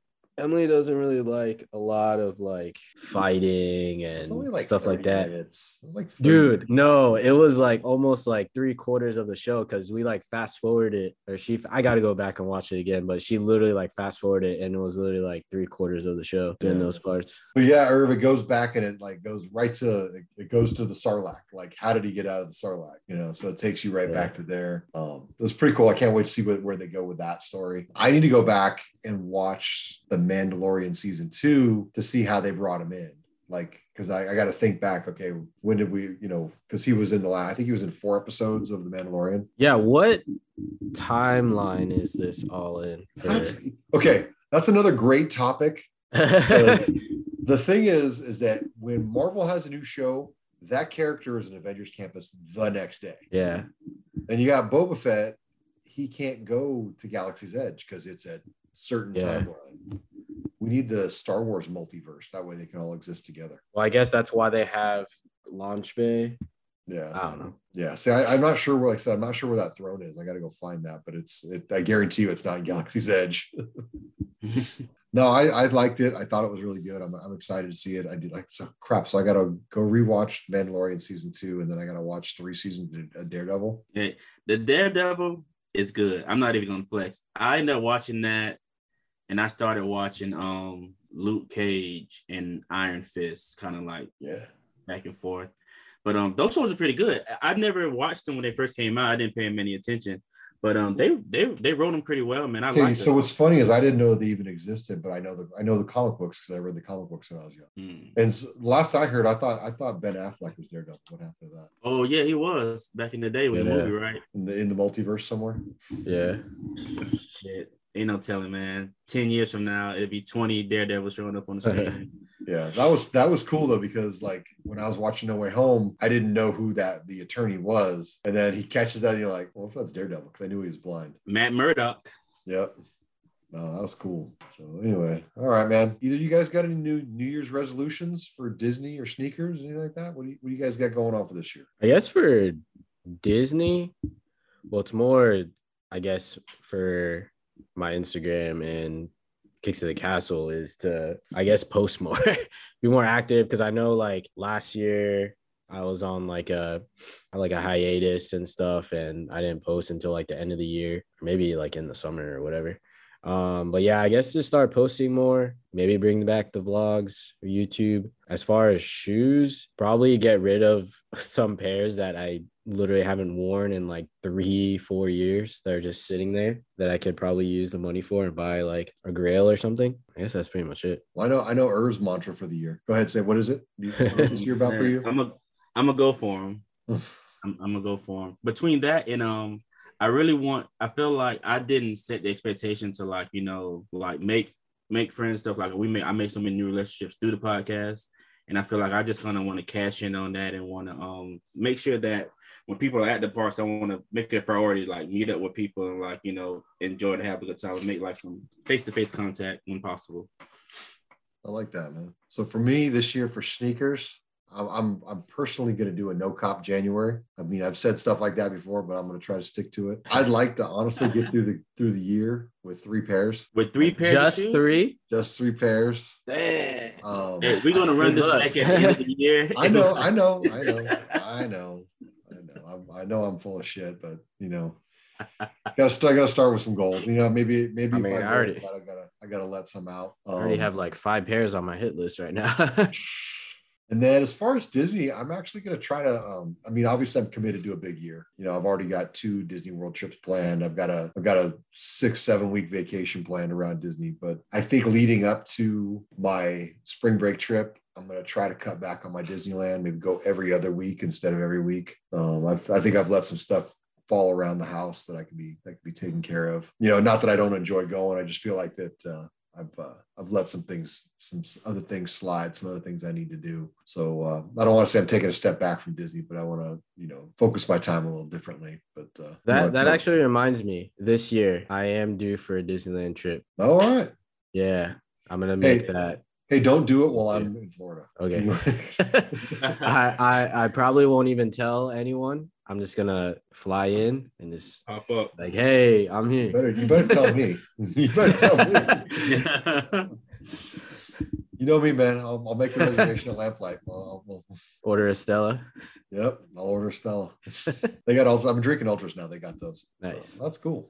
Emily doesn't really like a lot of like fighting and like stuff like that. minutes. Like 30 Dude, no, it was like almost like three quarters of the show because we like fast forwarded it, or she I gotta go back and watch it again, but she literally like fast forwarded it, and it was literally like three quarters of the show in those parts. But yeah, Irv, it goes back and it like goes right to it goes to the Sarlacc. Like, how did he get out of the Sarlacc? You know, so it takes you right Yeah. back to there. Um, it was pretty cool. I can't wait to see what, where they go with that story. I need to go back and watch the Mandalorian season two to see how they brought him in. Like, because I, I got to think back. Okay, when did we? You know, because he was in the last. I think he was in four episodes of the Mandalorian. Yeah, what timeline is this all in? for- That's okay. That's another great topic. the thing is, is that when Marvel has a new show, that character is in Avengers Campus the next day. yeah. And you got Boba Fett, he can't go to Galaxy's Edge because it's a certain Yeah. timeline. We need the Star Wars multiverse. That way they can all exist together. Well, I guess that's why they have launch bay. Yeah. I don't know. Yeah. See, I, I'm not sure where, like I said, I'm not sure where that throne is. I got to go find that, but it's, it, I guarantee you it's not in Galaxy's Edge. no, I, I liked it. I thought it was really good. I'm, I'm excited to see it. I did like, so crap. So I got to go rewatch Mandalorian season two, and then I got to watch three seasons of Daredevil. Hey, the Daredevil is good. I'm not even gonna flex. I ended up watching that, and I started watching um Luke Cage and Iron Fist, kind of like Yeah. back and forth. But um, those shows are pretty good. I I never watched them when they first came out. I didn't pay them any attention, but um, they they they wrote them pretty well, man. I Okay, like so what's funny is I didn't know they even existed, but I know the I know the comic books because I read the comic books when I was young. Mm. And s last I heard, I thought I thought Ben Affleck was Daredevil. What happened to that? Oh yeah, he was back in the day with the movie, right? In the in the multiverse somewhere? Yeah. Shit, ain't no telling, man. Ten years from now, it'll be twenty Daredevil showing up on the screen. Yeah, that was that was cool though because like when I was watching No Way Home, I didn't know who that the attorney was, and then he catches that, and you're like, well, if that's Daredevil, because I knew he was blind. Matt Murdock. Yep. No, that was cool. So anyway, all right, man. Either you guys got any new New Year's resolutions for Disney or sneakers, anything like that? What do you what do you guys got going on for this year? I guess for Disney, well, it's more, I guess, for my Instagram and Kicks to the Castle is to, I guess, post more, be more active. Cause I know like last year I was on like a, like a hiatus and stuff, and I didn't post until like the end of the year, maybe like in the summer or whatever. Um, but yeah, I guess just start posting more, maybe bring back the vlogs or YouTube. As far as shoes, probably get rid of some pairs that I literally haven't worn in like three, four years that are just sitting there that I could probably use the money for and buy like a grail or something. I guess that's pretty much it. Well, I know I know Irv's mantra for the year. Go ahead, say what is it? What's this year about for you? I'm a I'm gonna go for him. I'm, I'm gonna go for him. Between that and um, I really want. I feel like I didn't set the expectation to like you know like make make friends stuff like we make. I make so many new relationships through the podcast, and I feel like I just kind of want to cash in on that and want to um make sure that when people are at the parks, I want to make it a priority, like meet up with people and like you know enjoy to have a good time and make like some face to face contact when possible. I like that, man. So for me this year for sneakers, I'm I'm, I'm personally going to do a no cop January. I mean, I've said stuff like that before, but I'm going to try to stick to it. I'd like to honestly get through the through the year with three pairs, With three pairs, Just three? just three pairs. Damn. Um, Hey, we're gonna run this Good back at the end of the year. I know, I know, I know, I know, I know. I'm, I know I'm full of shit, but you know, gotta start. I gotta start with some goals. You know, maybe maybe I mean, I already- I gotta I gotta let some out. I already Um, have like five pairs on my hit list right now. And then as far as Disney, I'm actually going to try to. Um, I mean, obviously, I'm committed to a big year. You know, I've already got two Disney World trips planned. I've got a, I've got a six, seven week vacation planned around Disney. But I think leading up to my spring break trip, I'm going to try to cut back on my Disneyland. Maybe go every other week instead of every week. Um, I, I think I've let some stuff fall around the house that I can be that can be taken care of. You know, not that I don't enjoy going. I just feel like that. Uh, I've uh, I've let some things, some other things slide, some other things I need to do. So uh, I don't want to say I'm taking a step back from Disney, but I want to, you know, focus my time a little differently. But uh, that that actually reminds me. This year, I am due for a Disneyland trip. All right. Yeah, I'm gonna make Hey. that. Hey, don't do it while I'm in Florida. Okay. I, I I probably won't even tell anyone. I'm just gonna fly in and just Pop up. like, hey, I'm here. better you better tell me. You better tell me. You know me, man. I'll, I'll make the reservation at Lamplight. I'll, I'll, Order a Stella. yep, I'll order Stella. they got ultra. I'm drinking ultras now. They got those. Nice. That's cool.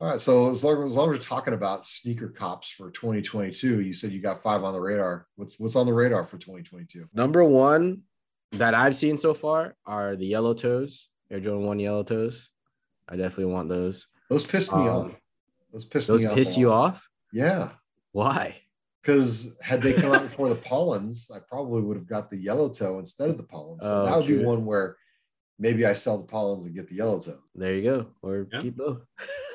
All right. So as long as, long as we're talking about sneaker cops for 2022, you said you got five on the radar. What's what's on the radar for 2022? Number one that I've seen so far are the yellow toes, Air Jordan One yellow toes. I definitely want those. Those pissed me Um, off. Those pissed Those me off. Those piss a you off? Yeah. Why? Because had they come out before the pollens, I probably would have got the yellow toe instead of the pollens. So Oh, that would be one where maybe I sell the pollens and get the yellow toe. There you go. Or Yeah. keep both.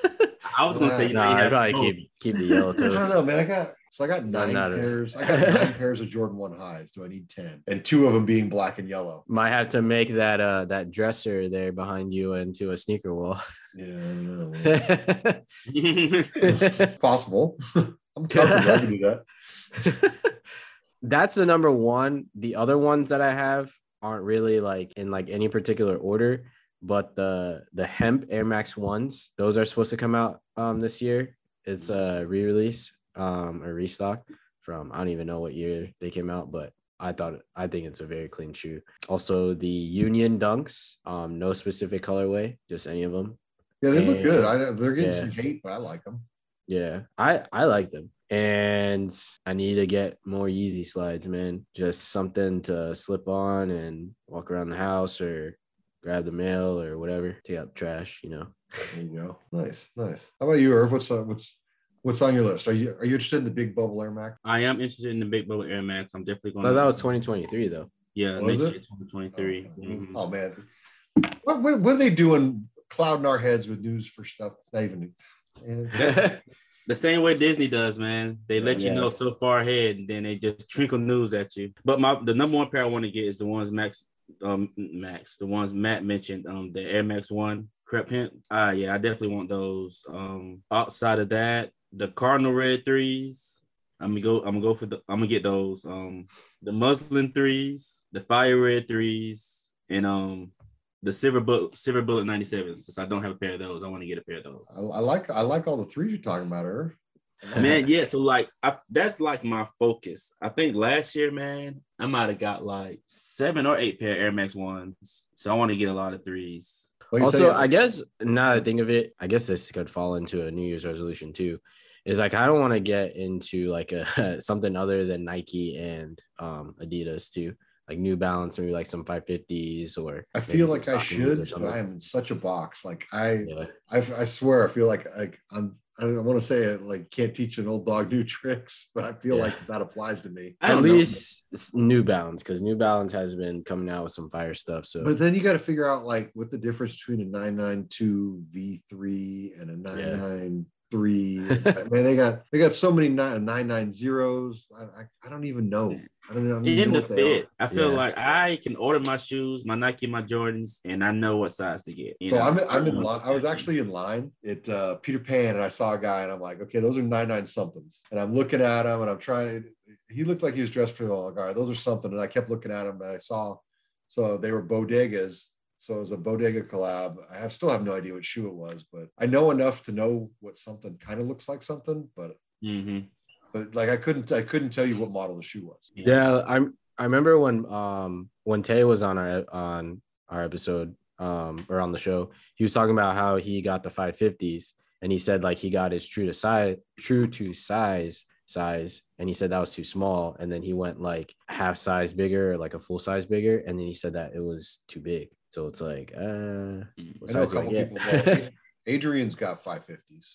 I was gonna say, you know, Nah, you I'd probably both. keep keep the yellow I don't know, man. I got so I got nine not pairs. I got nine pairs of Jordan One highs. Do I need ten? And two of them being black and yellow. Might have to make that uh that dresser there behind you into a sneaker wall. Yeah, I know. It's possible. I'm comfortable. I can do that. That's the number one. The other ones that I have aren't really like in like any particular order, but the the hemp Air Max ones, those are supposed to come out um this year. It's a re-release, um, a restock from I don't even know what year they came out, but I thought I think it's a very clean shoe. Also, the Union Dunks, um, no specific colorway, just any of them. Yeah, they look good. I, they're getting Yeah. some hate, but I like them. Yeah, I I like them, and I need to get more Yeezy slides, man. Just something to slip on and walk around the house, or grab the mail, or whatever. Take out the trash, you know. There you go. Nice, nice. How about you, Irv? What's uh, what's what's on your list? Are you are you interested in the big bubble Air Max? I am interested in the Big Bubble Air Max. I'm definitely going. No, that was 2023 though. yeah, Was next it? year, 2023. Oh, Mhm. oh, man, what, what, what are they doing? Clouding our heads with news for stuff. It's not even. The same way Disney does, man. They let you Yeah. know so far ahead, and then they just trickle news at you. But my the number one pair I want to get is the ones Max, um, Max, the ones Matt mentioned, um, the Air Max One Crepe Hemp. Ah, yeah, I definitely want those. Um, outside of that, the Cardinal Red threes. I'm gonna go. I'm gonna go for the. I'm gonna get those. Um, the muslin threes, the fire red threes, and um, the silver bullet, silver bullet 97. Since I don't have a pair of those, I want to get a pair of those. I, I like I like all the threes you're talking about, Irv. Man yeah so like I, that's like my focus i think last year man i might have got like seven or eight pair air max ones so i want to get a lot of threes Well, I can tell Also, I guess now that I think of it, I guess this could fall into a New Year's resolution too. Is like I don't want to get into like a something other than Nike and um Adidas too, like New Balance, maybe like some 550s or. I feel like I should, but. I am in such a box. Like I, Yeah. I, I swear, I feel like like I'm. I don't want to say it like can't teach an old dog new tricks, but I feel Yeah. like that applies to me. At least it's New Balance because New Balance has been coming out with some fire stuff. So But then you got to figure out like what the difference between a 992 V3 and a 993. Is. man, they got they got so many nine nine nine zeros. I, I, I don't even know. I don't, I don't even in know the fit i feel Yeah. like i can order my shoes my nike my jordans and i know what size to get you So know? I'm I'm in line. I was actually in line at uh, Peter Pan, and I saw a guy, and I'm like, okay, those are nine nine somethings. And I'm looking at him, and I'm trying. He looked like he was dressed pretty well. Like, all right, those are something. And I kept looking at him, and I saw. So they were bodegas. So it was a bodega collab. I have still have no idea what shoe it was, but I know enough to know what something kind of looks like something. But mhm. but like I couldn't I couldn't tell you what model the shoe was. yeah, I'm. I remember when um when Tay was on our on our episode um or on the show, he was talking about how he got the 550s and he said like he got his true to size true to size size and he said that was too small and then he went like half size bigger like a full size bigger and then he said that it was too big so it's like uh what I know a size do I couple get? people. Adrian's got 550s,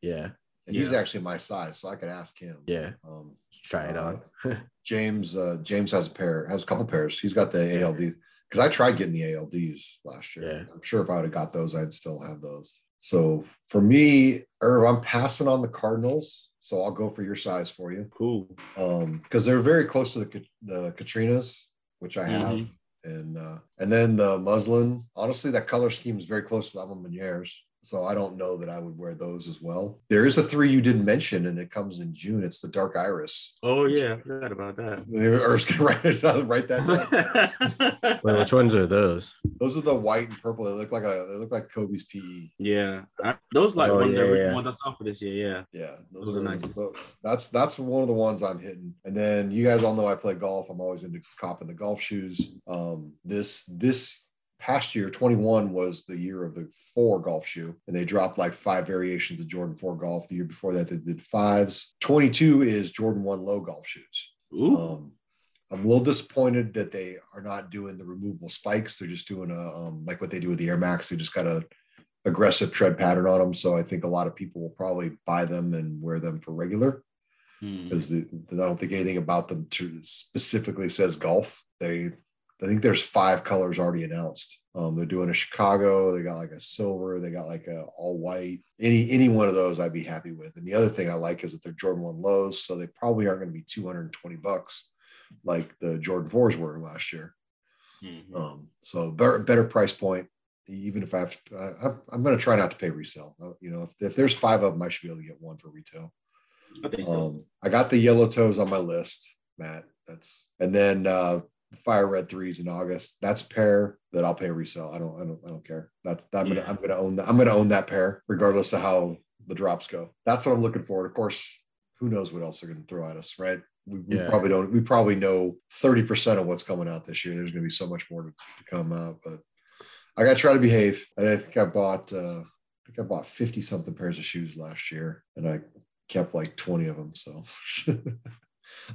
yeah and he's actually my size, so I could ask him. yeah Um, try it Uh, on James uh, James has a pair, has a couple pairs. He's got the ALD because I tried getting the ALDs last year. Yeah. I'm sure if I would have got those, I'd still have those. So for me, Irv, I'm passing on the Cardinals so I'll go for your size for you. Cool. Um, because they're very close to the the Katrinas, which I have, Mhm. and uh, and then the muslin. Honestly, that color scheme is very close to the Alma Meniere's. So I don't know that I would wear those as well. There is a three you didn't mention, and it comes in June. It's the dark iris. Oh yeah, I forgot about that. Or just gonna write, it write that down. Wait, which ones are those? Those are the white and purple. They look like a they look like Kobe's PE. yeah, I, those like Oh, one of the yeah, original yeah. ones I saw for this year. Yeah. Yeah, those, Those are are nice. tho- That's that's one of the ones I'm hitting. And then you guys all know I play golf. I'm always into copping the golf shoes. Um, this this past year, 21 was the year of the four golf shoe, and they dropped like five variations of Jordan 4 golf. The year before that, they did fives. 22 is Jordan 1 low golf shoes. Ooh. Um, I'm a little disappointed that they are not doing the removable spikes. They're just doing a um, like what they do with the Air Max. They just got a aggressive tread pattern on them. So I think a lot of people will probably buy them and wear them for regular Hmm. because I don't think anything about them to specifically says golf. They, I think there's five colors already announced. Um, they're doing a Chicago. They got like a silver. They got like a all white. Any any one of those, I'd be happy with. And the other thing I like is that they're Jordan One lows, so they probably aren't going to be 220 bucks like the Jordan fours were last year. Mhm. Um, so better better price point. Even if I have, to, I, I'm, going to try not to pay resale. Uh, You know, if, if there's five of them, I should be able to get one for retail. I think so. Um, I got the yellow toes on my list, Matt. That's and then uh fire red threes in August. That's a pair that I'll pay resale. I don't, I don't, I don't care. That's I'm gonna, I'm gonna own that. I'm gonna own that pair, regardless of how the drops go. That's what I'm looking for. And of course, who knows what else they're gonna throw at us, right? We, we Yeah. probably don't. We probably know 30 percent of what's coming out this year. There's gonna be so much more to, to come out, but I gotta try to behave. I think I bought. uh I think I bought 50 something pairs of shoes last year, and I kept like 20 of them. So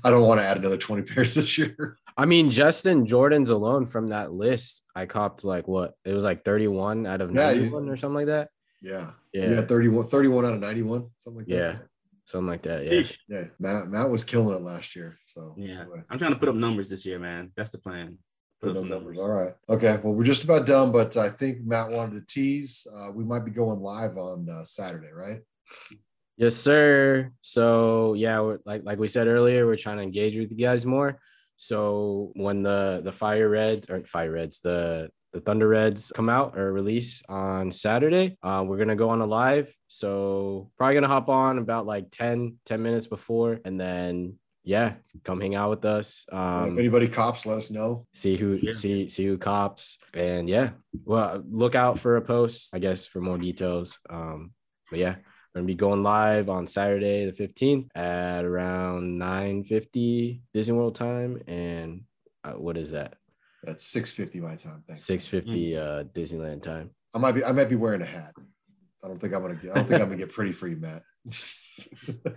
I don't want to add another 20 pairs this year. I mean, Justin Jordan's alone from that list, I copped like what? It was like 31 out of Yeah, you- 91 or something like that. Yeah. Yeah. Yeah. 31, 31 out of 91, something like that. Yeah. Something like that. Yeah. Yeah. Matt, Matt was killing it last year. So Yeah, anyway, I'm trying to put up numbers this year, man. That's the plan. Put put up numbers. numbers. All right. Okay. Well, we're just about done, but I think Matt wanted to tease. Uh, we might be going live on uh, Saturday, right? Yes, sir. So yeah, we're, like like we said earlier, we're trying to engage with you guys more. So when the the fire reds or fire reds, the the thunder reds come out or release on Saturday, uh, we're gonna go on a live. So probably gonna hop on about like 10, 10 minutes before, and then yeah, come hang out with us. Um, if anybody cops, let us know. see who Yeah. see see who cops and yeah well look out for a post i guess for more details um but yeah we're gonna be going live on saturday the 15th at around 9 50 disney world time and uh, what is that That's 650 my time. Thanks. 6 50 uh disneyland time I might be I might be wearing a hat. I don't think I'm gonna get I don't think I'm gonna get pretty you, Matt.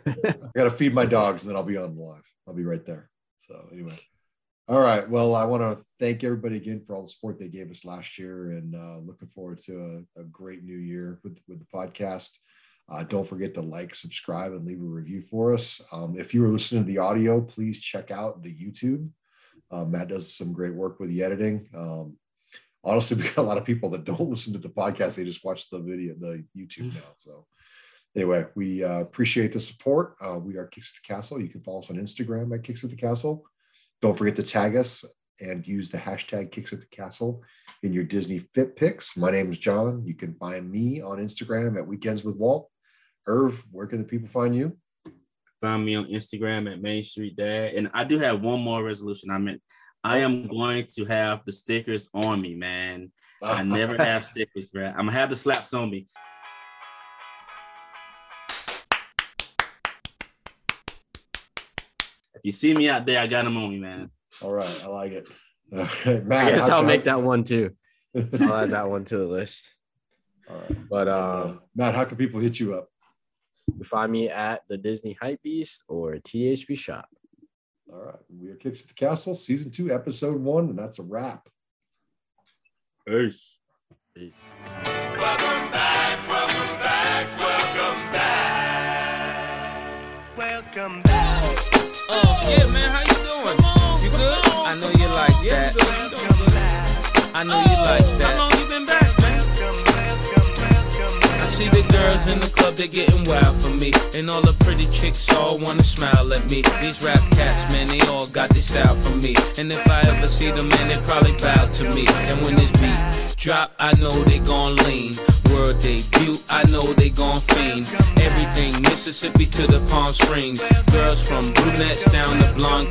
I gotta feed my dogs and then I'll be on live. I'll be right there. So anyway. All right. Well, I want to thank everybody again for all the support they gave us last year and uh, looking forward to a, a great new year with, with the podcast. Uh, don't forget to like, subscribe, and leave a review for us. Um, if you were listening to the audio, please check out the YouTube. Uh, Matt does some great work with the editing. Um, honestly, we got a lot of people that don't listen to the podcast; they just watch the video, the YouTube now. So, anyway, we uh, appreciate the support. Uh, we are Kicks at the Castle. You can follow us on Instagram at Kicks at the Castle. Don't forget to tag us and use the hashtag Kicks at the Castle in your Disney Fit Pics. My name is John. You can find me on Instagram at Weekends with Walt. Irv, where can the people find you? Find me on Instagram at Main Street Dad. And I do have one more resolution. I meant I am going to have the stickers on me, man. I never have stickers, bro. I'm gonna have the slaps on me. If you see me out there, I got them on me, man. All right, I like it. Okay, Matt, i guess how- i'll make that one too i'll add that one to the list All right. but Uh, um Matt, how can people hit you up? You find me at the disney hype beast or thb shop All right. We are Kicks at the Castle, season two, episode one, and that's a wrap. Peace. Peace. Welcome back, welcome back, welcome back. Welcome back. Oh, yeah, man, how you doing? You good? I know you like that. I know you like girls in the club, they getting wild for me. And all the pretty chicks all wanna smile at me. These rap cats, man, they all got this style for me. And if I ever see them, man, they probably bow to me. And when this beat drop, I know they gon' lean. World debut, I know they gon' fiend. Everything Mississippi to the Palm Springs. Girls from brunettes down to blonde.